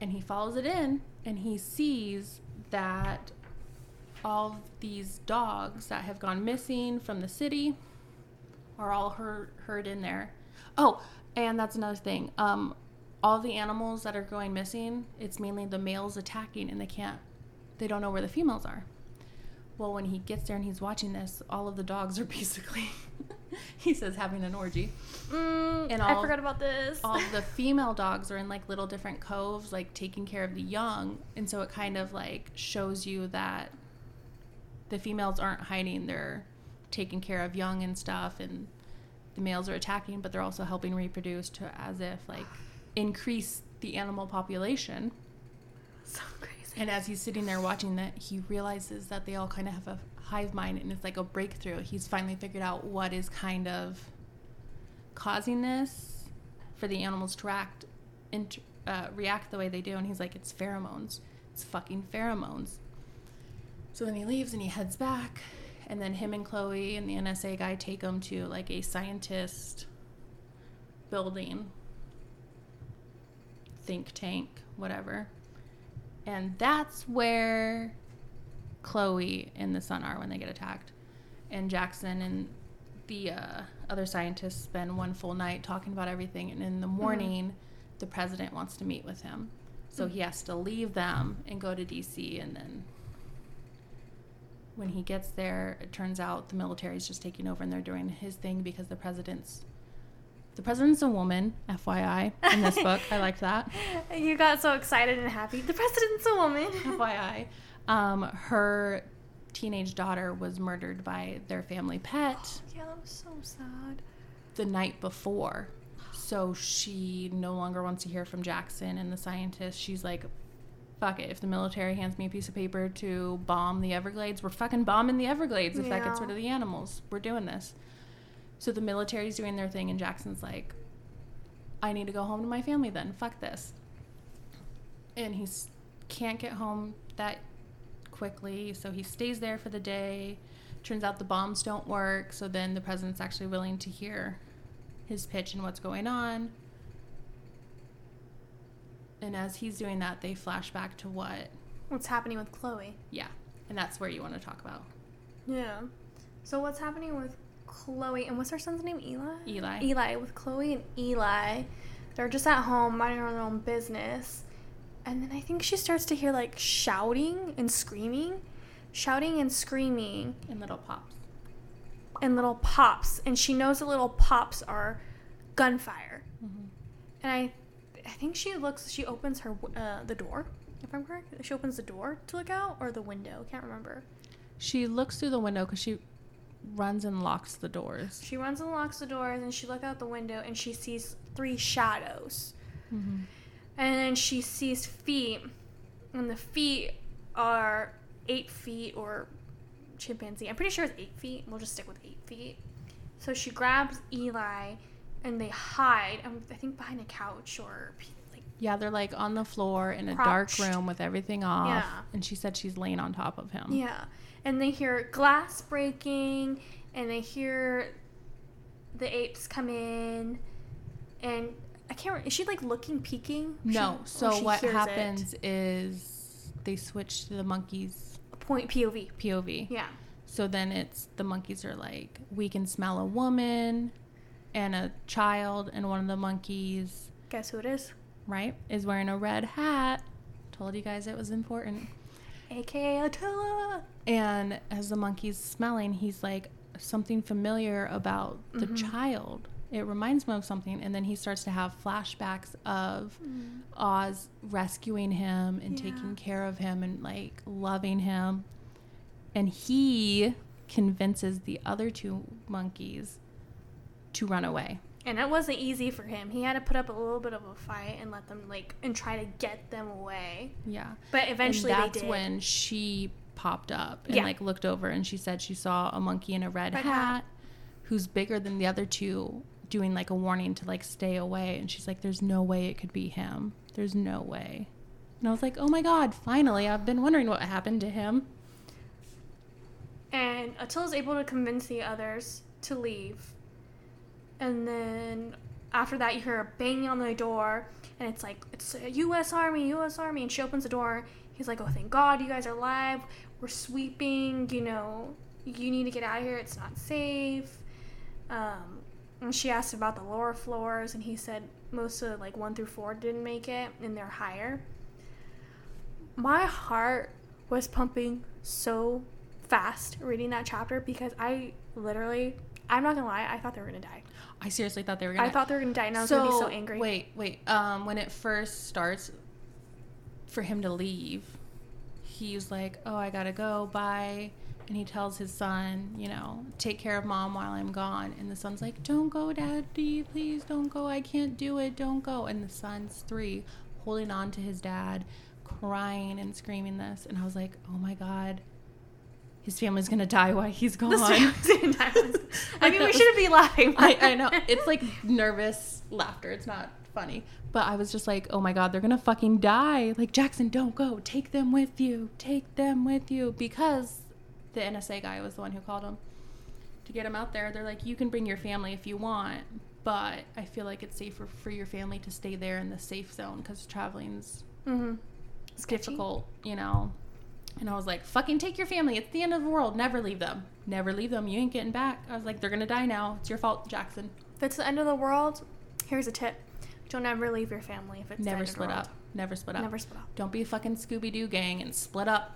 And he follows it in and he sees that all these dogs that have gone missing from the city are all herd, herd in there. Oh, and that's another thing. Um, all the animals that are going missing, it's mainly the males attacking, and they can't, they don't know where the females are. Well, when he gets there and he's watching this, all of the dogs are basically, he says, having an orgy. Mm, And I forgot about this. All the female dogs are in like little different coves, like taking care of the young, and so it kind of like shows you that the females aren't hiding; they're taking care of young and stuff, and the males are attacking, but they're also helping reproduce to as if like increase the animal population. so crazy. And as he's sitting there watching that, he realizes that they all kind of have a hive mind, and it's like a breakthrough. He's finally figured out what is kind of causing this for the animals to act, int- uh, react the way they do. And he's like, it's pheromones. It's fucking pheromones. So then he leaves and he heads back, and then him and Chloe and the NSA guy take him to like a scientist building, think tank, whatever. And that's where Chloe and the son are when they get attacked. And Jackson and the uh, other scientists spend one full night talking about everything. And in the morning, the president wants to meet with him. So he has to leave them and go to DC. And then when he gets there, it turns out the military's just taking over and they're doing his thing because the president's. The president's a woman, FYI, in this book. I liked that. You got so excited and happy. The president's a woman. FYI, um, her teenage daughter was murdered by their family pet yeah, that was so sad. the night before. So she no longer wants to hear from Jackson and the scientist. She's like, fuck it. If the military hands me a piece of paper to bomb the Everglades, we're fucking bombing the Everglades if that gets rid of the animals. We're doing this. So the military's doing their thing, and Jackson's like, I need to go home to my family then. Fuck this. And he can't get home that quickly, so he stays there for the day. Turns out the bombs don't work, so then the president's actually willing to hear his pitch and what's going on. And as he's doing that, they flash back to what, What's happening with Chloe? yeah, and that's where you want to talk about Yeah. So what's happening with Chloe and what's her son's name? Eli. Eli. Eli with Chloe and Eli. They're just at home minding their own business, and then I think she starts to hear like shouting and screaming, shouting and screaming, and little pops. and little pops, and she knows the little pops are gunfire. Mm-hmm. And I, I think she looks. She opens her uh, the door. If I'm correct, she opens the door to look out or the window. Can't remember. She looks through the window because she runs and locks the doors. She runs and locks the doors, and she looks out the window, and she sees three shadows. Mm-hmm. And then she sees feet, and the feet are eight feet or chimpanzee. I'm pretty sure it's eight feet. We'll just stick with eight feet. So she grabs Eli, and they hide. um, I think behind a couch or like Yeah, they're like on the floor in a Crouched. dark room with everything off. Yeah. And she said she's laying on top of him. yeah. And they hear glass breaking, and they hear the apes come in, and I can't. Re- is she like looking, peeking? No. She- So what happens is they switch to the monkeys Point POV. POV. Yeah. So then it's the monkeys are like, we can smell a woman and a child, and one of the monkeys, Guess who it is? right, is wearing a red hat. Told you guys it was important. AKA Attila. And as the monkey's smelling, he's like, something familiar about the Mhm. child. It reminds me of something. And then he starts to have flashbacks of Oz rescuing him and Yeah. taking care of him and like loving him. And he convinces the other two monkeys to run away. And it wasn't easy for him. He had to put up a little bit of a fight and let them like and try to get them away. Yeah. But eventually and that's they did. when she popped up and Yeah. like looked over and she said she saw a monkey in a red, Red hat, hat. who's bigger than the other two doing like a warning to like stay away and she's like there's no way it could be him there's no way and i was like oh my god finally i've been wondering what happened to him And Attila's able to convince the others to leave. And then after that, you hear a banging on the door, and it's like, it's a U.S. Army, U.S. Army. And she opens the door. He's like, oh, thank God you guys are alive. We're sweeping, you know, you need to get out of here. It's not safe. Um, and she asked about the lower floors, and he said most of like one through four didn't make it, and they're higher. My heart was pumping so fast reading that chapter because I literally, I'm not gonna lie, I thought they were gonna die. I seriously thought they were gonna I thought they were gonna die, and I was gonna be so angry. wait wait um when it first starts for him to leave he's like oh i gotta go bye and he tells his son you know take care of mom while i'm gone and the son's like don't go daddy please don't go i can't do it don't go and the son's three holding on to his dad crying and screaming this and i was like oh my god his family's gonna die while he's gone gonna. I Like, mean, we was- shouldn't be laughing. I, I know. It's like nervous laughter. It's not funny. But I was just like, oh my God, they're going to fucking die. Like, Jackson, don't go. Take them with you. Take them with you. Because the NSA guy was the one who called him to get him out there. They're like, you can bring your family if you want. But I feel like it's safer for your family to stay there in the safe zone because traveling's mm-hmm. difficult, you know. And I was like, fucking take your family. It's the end of the world. Never leave them. Never leave them. You ain't getting back. I was like, they're going to die now. It's your fault, Jackson. If it's the end of the world, here's a tip: don't ever leave your family if it's the Never end of the split up. Never split up. Never split up. Don't be a fucking Scooby Doo gang and split up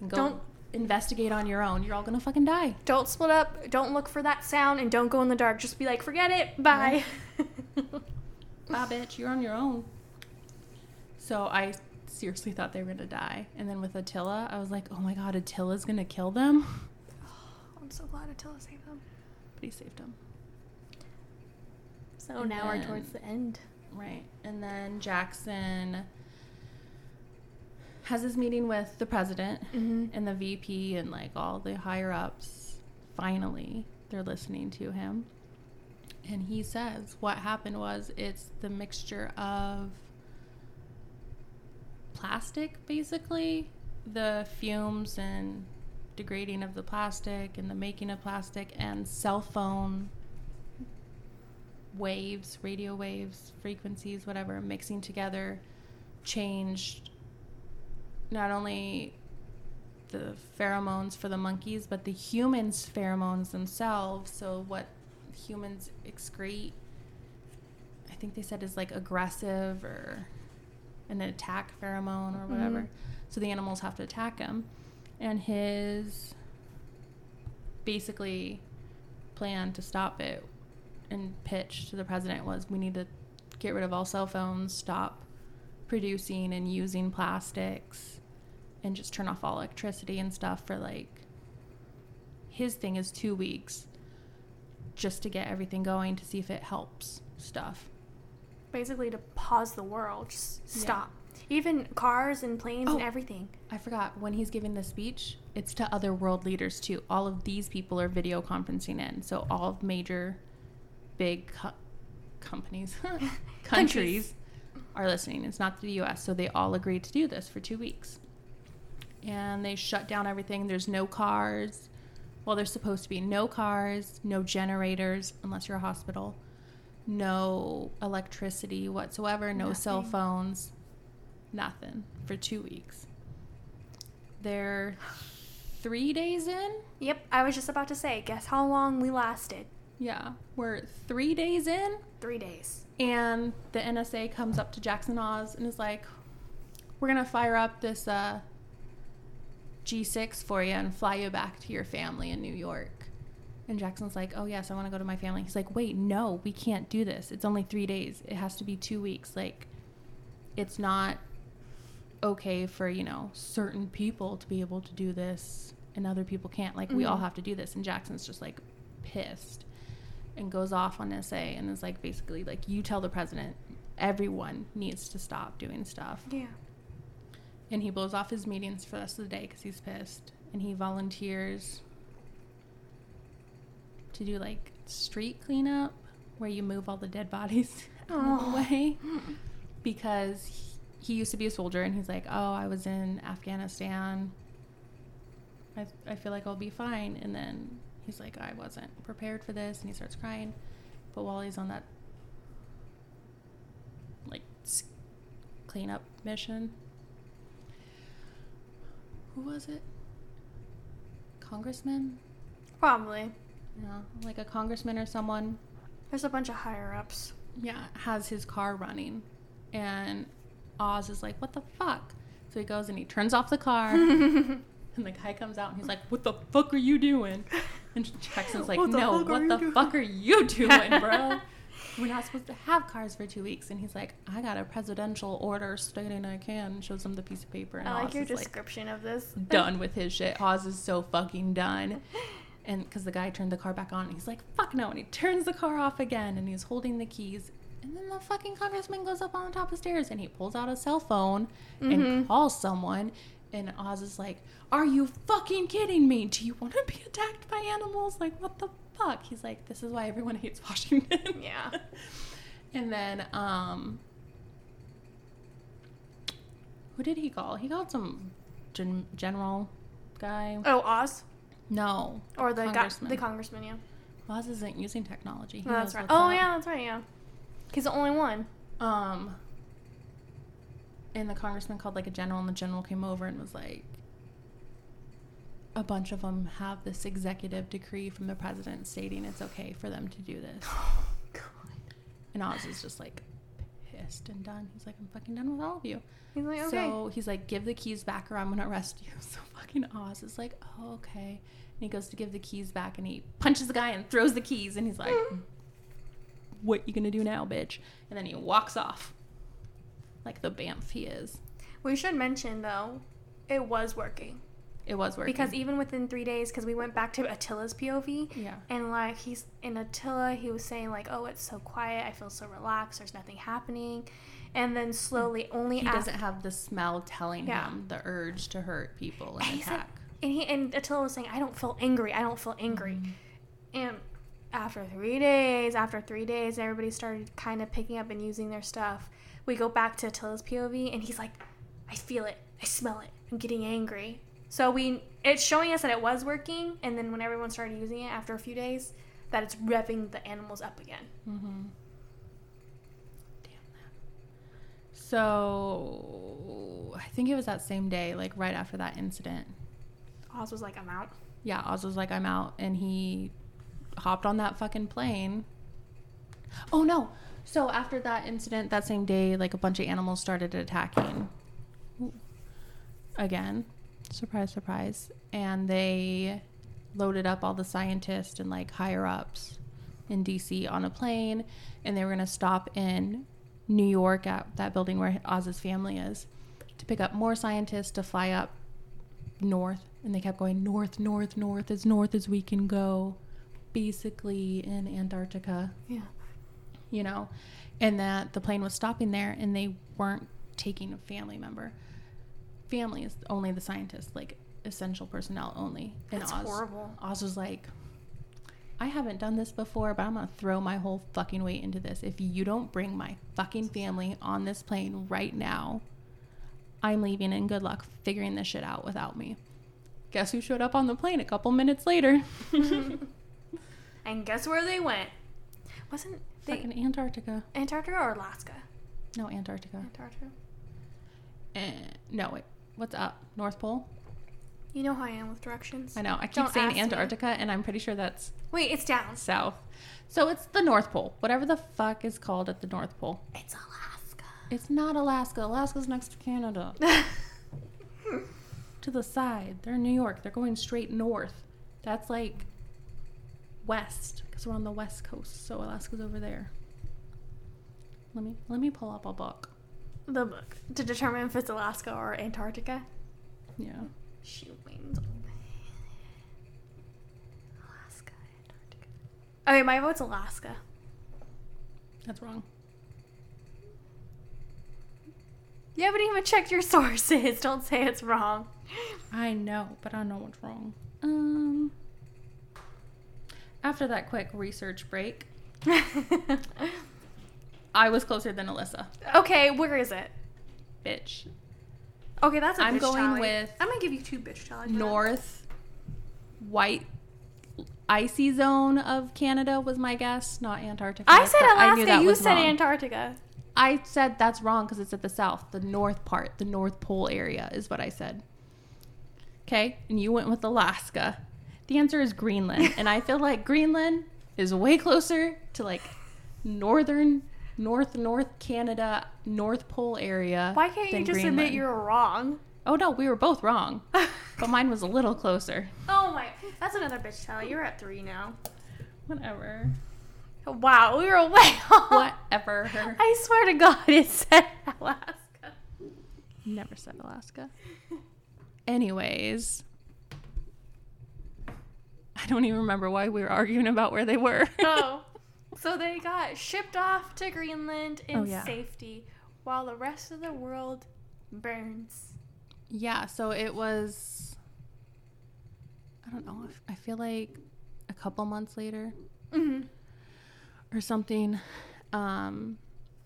and go Don't- investigate on your own. You're all gonna fucking die. Don't split up. Don't look for that sound, and don't go in the dark. Just be like, forget it. Bye. Bye, bitch. You're on your own. So I seriously thought they were gonna die. And then with Attila, I was like, oh my god, Attila's gonna kill them. I'm so glad Attila saved them. But he saved them. So And now we're towards the end. Right. And then Jackson has his meeting with the president Mm-hmm. and the VP and like all the higher ups. Finally, they're listening to him. And he says what happened was it's the mixture of plastic, basically, the fumes and degrading of the plastic and the making of plastic and cell phone waves, radio waves, frequencies, whatever, mixing together changed not only the pheromones for the monkeys, but the humans' pheromones themselves. So, what humans excrete, I think they said is like aggressive or an attack pheromone or whatever. Mhm. So, the animals have to attack him. And his basically plan to stop it and pitch to the president was we need to get rid of all cell phones, stop producing and using plastics, and just turn off all electricity and stuff for like his thing is two weeks just to get everything going to see if it helps stuff. Basically, to pause the world, just Yeah. stop. Even cars and planes and Oh. everything. I forgot when he's giving the speech, it's to other world leaders too. All of these people are video conferencing in. So all of major big co- companies, countries are listening. It's not the US. So they all agreed to do this for 2 weeks. And they shut down everything. There's no cars. Well, there's supposed to be no cars, no generators unless you're a hospital. No electricity whatsoever, no cell phones, nothing for 2 weeks. They're 3 days in? Yep, I was just about to say, guess how long we lasted? Yeah, we're 3 days in. Three days. And the NSA comes up to Jackson Oz and is like, "We're gonna fire up this uh, G6 for you and fly you back to your family in New York." And Jackson's like, "Oh yes, I want to go to my family." He's like, "Wait, no, we can't do this. It's only three days. It has to be two weeks. Like, it's not okay for you know certain people to be able to do this and other people can't. Like, we all Mhm. have to do this." And Jackson's just like pissed. and goes off on essay and is like basically like you tell the president everyone needs to stop doing stuff Yeah. and he blows off his meetings for the rest of the day because he's pissed and he volunteers to do like street cleanup where you move all the dead bodies out of Aw. the way mm. because he, he used to be a soldier and he's like oh i was in afghanistan. I, I feel like i'll be fine. And then he's like i wasn't prepared for this. And he starts crying. But while he's on that like cleanup mission who was it? Congressman? Probably. Yeah like a congressman or someone There's a bunch of higher ups. yeah, has his car running. And Oz is like, what the fuck? So he goes and he turns off the car. and the guy comes out and he's like, what the fuck are you doing? And Jackson's like, What no, what the doing?" fuck are you doing, bro? We're not supposed to have cars for two weeks. And he's like, I got a presidential order stating I can. Shows him the piece of paper. And I like Oz your is like, description of this. done with his shit. Oz is so fucking done. And because the guy turned the car back on, and he's like, fuck no. And he turns the car off again, and he's holding the keys. And then the fucking congressman goes up on the top of the stairs and he pulls out a cell phone and Mhm. calls someone. And Oz is like, Are you fucking kidding me? Do you want to be attacked by animals? Like, what the fuck? He's like, This is why everyone hates Washington. Yeah. and then, um, who did he call? He called some gen- general guy. Oh, Oz No. or the guy, Congressman. the congressman. Yeah. Oz isn't using technology. He Oh, that's right. Oh up. yeah, that's right. Yeah. He's the only one. Um, and the congressman called like a general, and the general came over and was like, a bunch of them have this executive decree from the president stating it's okay for them to do this. Oh, God. And Oz is just like pissed and done. He's like, I'm fucking done with all of you. He's like, okay. So he's like, give the keys back or I'm gonna arrest you. So fucking Oz is like, oh, okay. And he goes to give the keys back and he punches the guy and throws the keys and he's like, what you gonna do now, bitch? And then he walks off. Like the bamf he is. we should mention though, it was working It was working. because even within three days, because we went back to Attila's POV, yeah. and like he's in Attila, he was saying like, "Oh, it's so quiet. I feel so relaxed. There's nothing happening," and then slowly, only He after, doesn't have the smell telling Yeah. him the urge to hurt people and And he's like- attack. And he and Attila was saying, "I don't feel angry. I don't feel angry," and after three days, after three days, everybody started kind of picking up and using their stuff. We go back to Attila's POV, and he's like, "I feel it. I smell it. I'm getting angry." So we, it's showing us that it was working, and then when everyone started using it after a few days, that it's revving the animals up again. Mm-hmm. Damn that. So I think it was that same day, like right after that incident. Oz was like, "I'm out." Yeah, Oz was like, I'm out. And he hopped on that fucking plane. Oh no. So after that incident, that same day, like a bunch of animals started attacking. Again. Surprise, surprise. And they loaded up all the scientists and like higher ups in DC on a plane. And they were going to stop in New York at that building where Oz's family is to pick up more scientists to fly up north and they kept going north north north as north as we can go basically in antarctica. Yeah. you know? And that the plane was stopping there and they weren't taking a family member. Family is only the scientists like essential personnel only. And That's oz horrible. oz was like i haven't done this before but i'm gonna throw my whole fucking weight into this. If you don't bring my fucking family on this plane right now i'm leaving and good luck figuring this shit out without me guess who showed up on the plane a couple minutes later And guess where they went? Wasn't they fucking antarctica Antarctica or Alaska? no antarctica Antarctica. Eh, no wait what's up north pole You know how I am with directions. I know. I keep Don't saying ask me. Antarctica, and I'm pretty sure that's Wait, it's down. south. So it's the North Pole, whatever the fuck is called at the North Pole. It's Alaska. It's not Alaska. Alaska's next to Canada. to the side. They're in New York. They're going straight north. That's like west, because we're on the west coast. So Alaska's over there. Let me let me pull up a book. the book to determine if it's Alaska or Antarctica. Yeah. Shoot wings. Alaska, Antarctica. Okay, my vote's Alaska. That's wrong. You haven't even checked your sources. Don't say it's wrong. I know, but I know what's wrong. Um. After that quick research break, I was closer than Alyssa. okay, where is it? Bitch. Okay, that's a I'm bitch going tally. with I'm gonna give you two bitch that. North white icy zone of Canada was my guess, not Antarctica. I said Alaska. knew that you said wrong. Antarctica. I said that's wrong because it's at the south, the north part, the North Pole area is what I said. Okay, and you went with Alaska. The answer is Greenland, and I feel like Greenland is way closer to like northern, north, north Canada, North Pole area. Why can't you just Greenland. admit you were wrong? Oh no, we were both wrong, but mine was a little closer. oh my, that's another bitch tally. You're at three now. Whatever. Wow, we were way off. Whatever. I swear to God, it said Alaska. Never said Alaska. Anyways, I don't even remember why we were arguing about where they were. Oh, so they got shipped off to Greenland in Oh, yeah. safety, while the rest of the world burns. yeah, so it was. I don't know. I feel like a couple months later hmm or something. Um,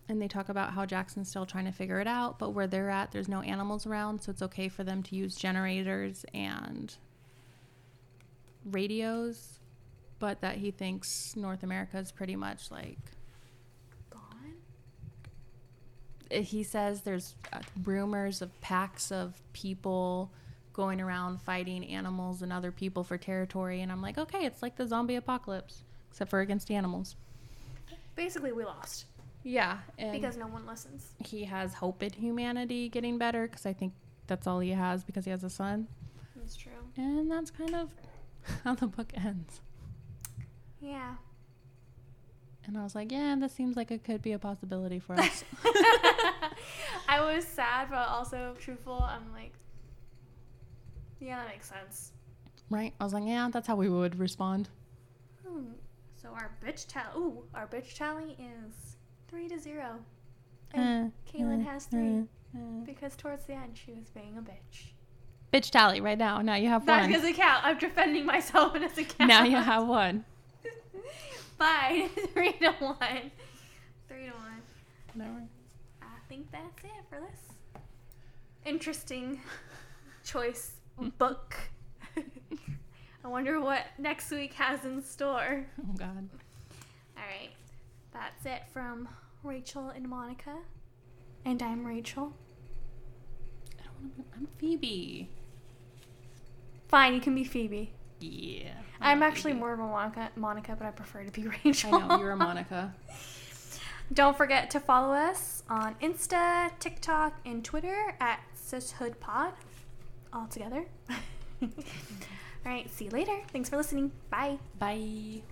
and they talk about how Jackson's still trying to figure it out, but where they're at, there's no animals around, so it's okay for them to use generators and radios. But that he thinks North America is pretty much like Gone. uh, he says there's uh, rumors of packs of people going around fighting animals and other people for territory and i'm like okay it's like the zombie apocalypse except for against animals Basically, we lost yeah because no one listens. he has hope in humanity getting better because i think that's all he has because he has a son That's true. and that's kind of how the book ends Yeah. and i was like yeah this seems like it could be a possibility for us I was sad, but also truthful. I'm like, yeah, that makes sense. right i was like yeah that's how we would respond Hmm. So our bitch tally. Ooh, our bitch tally is three to zero, and Uh, Kaylin uh, has three uh, uh. because towards the end she was being a bitch. Bitch tally right now. Now you have That one. doesn't count. I'm defending myself as a count. Now you have one. Fine. three to one. Three to one. Whatever. I think that's it for this interesting choice book. I wonder what next week has in store. Oh God. All right. That's it from Rachel and Monica. And I'm Rachel. I don't want to. be, I'm Phoebe. Fine, you can be Phoebe. Yeah. I'm actually more of a Monica, Monica, but I prefer to be Rachel. I know you're a Monica. Don't forget to follow us on Insta, TikTok, and Twitter at SisHoodPod. All together. All right, see you later. Thanks for listening. Bye. Bye.